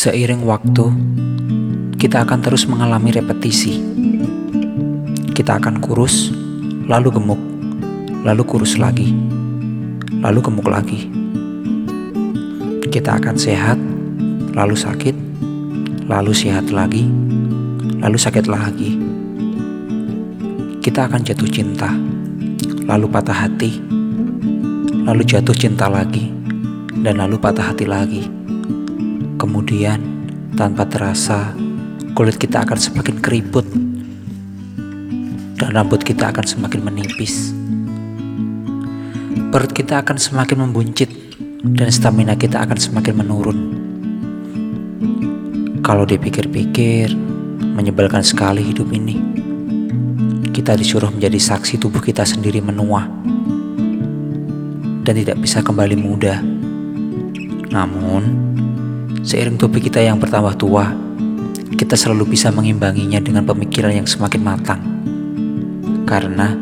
Seiring waktu, kita akan terus mengalami repetisi. Kita akan kurus, lalu gemuk, lalu kurus lagi, lalu gemuk lagi. Kita akan sehat, lalu sakit, lalu sehat lagi, lalu sakit lagi. Kita akan jatuh cinta, lalu patah hati, lalu jatuh cinta lagi, dan lalu patah hati lagi. Kemudian, tanpa terasa, kulit kita akan semakin keriput, dan rambut kita akan semakin menipis. Perut kita akan semakin membuncit, dan stamina kita akan semakin menurun. Kalau dipikir-pikir, menyebalkan sekali hidup ini. Kita disuruh menjadi saksi tubuh kita sendiri menua dan tidak bisa kembali muda. Namun, seiring tubuh kita yang bertambah tua, kita selalu bisa mengimbanginya dengan pemikiran yang semakin matang. Karena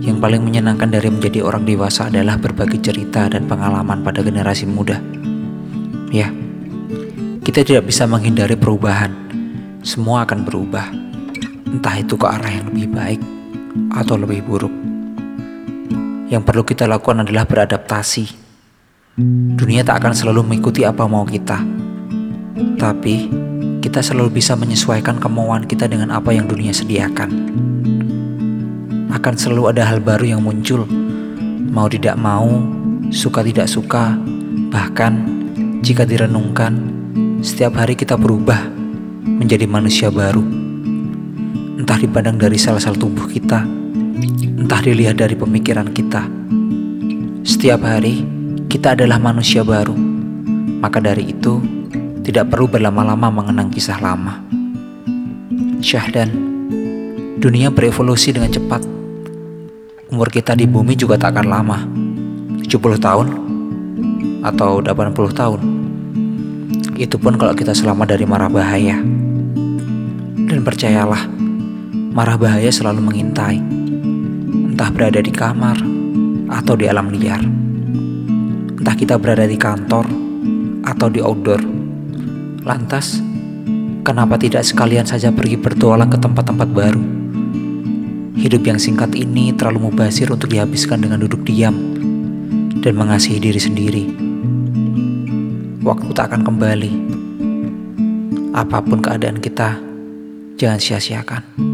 yang paling menyenangkan dari menjadi orang dewasa adalah berbagi cerita dan pengalaman pada generasi muda. Ya, kita tidak bisa menghindari perubahan. Semua akan berubah, entah itu ke arah yang lebih baik atau lebih buruk. Yang perlu kita lakukan adalah beradaptasi. Dunia tak akan selalu mengikuti apa mau kita, tapi kita selalu bisa menyesuaikan kemauan kita dengan apa yang dunia sediakan. Akan selalu ada hal baru yang muncul, mau tidak mau, suka tidak suka, bahkan jika direnungkan, setiap hari kita berubah menjadi manusia baru. Entah dipandang dari sel-sel tubuh kita, entah dilihat dari pemikiran kita. Setiap hari, kita adalah manusia baru. Maka dari itu, tidak perlu berlama-lama mengenang kisah lama. Syahdan, dunia berevolusi dengan cepat. Umur kita di bumi juga tak akan lama. 70 tahun atau 80 tahun. Itu pun kalau kita selamat dari marah bahaya. Dan percayalah, marah bahaya selalu mengintai entah berada di kamar atau di alam liar. Entah kita berada di kantor atau di outdoor. Lantas, kenapa tidak sekalian saja pergi bertualang ke tempat-tempat baru? Hidup yang singkat ini terlalu mubazir untuk dihabiskan dengan duduk diam dan mengasihi diri sendiri. Waktu tak akan kembali. Apa pun keadaan kita, jangan sia-siakan.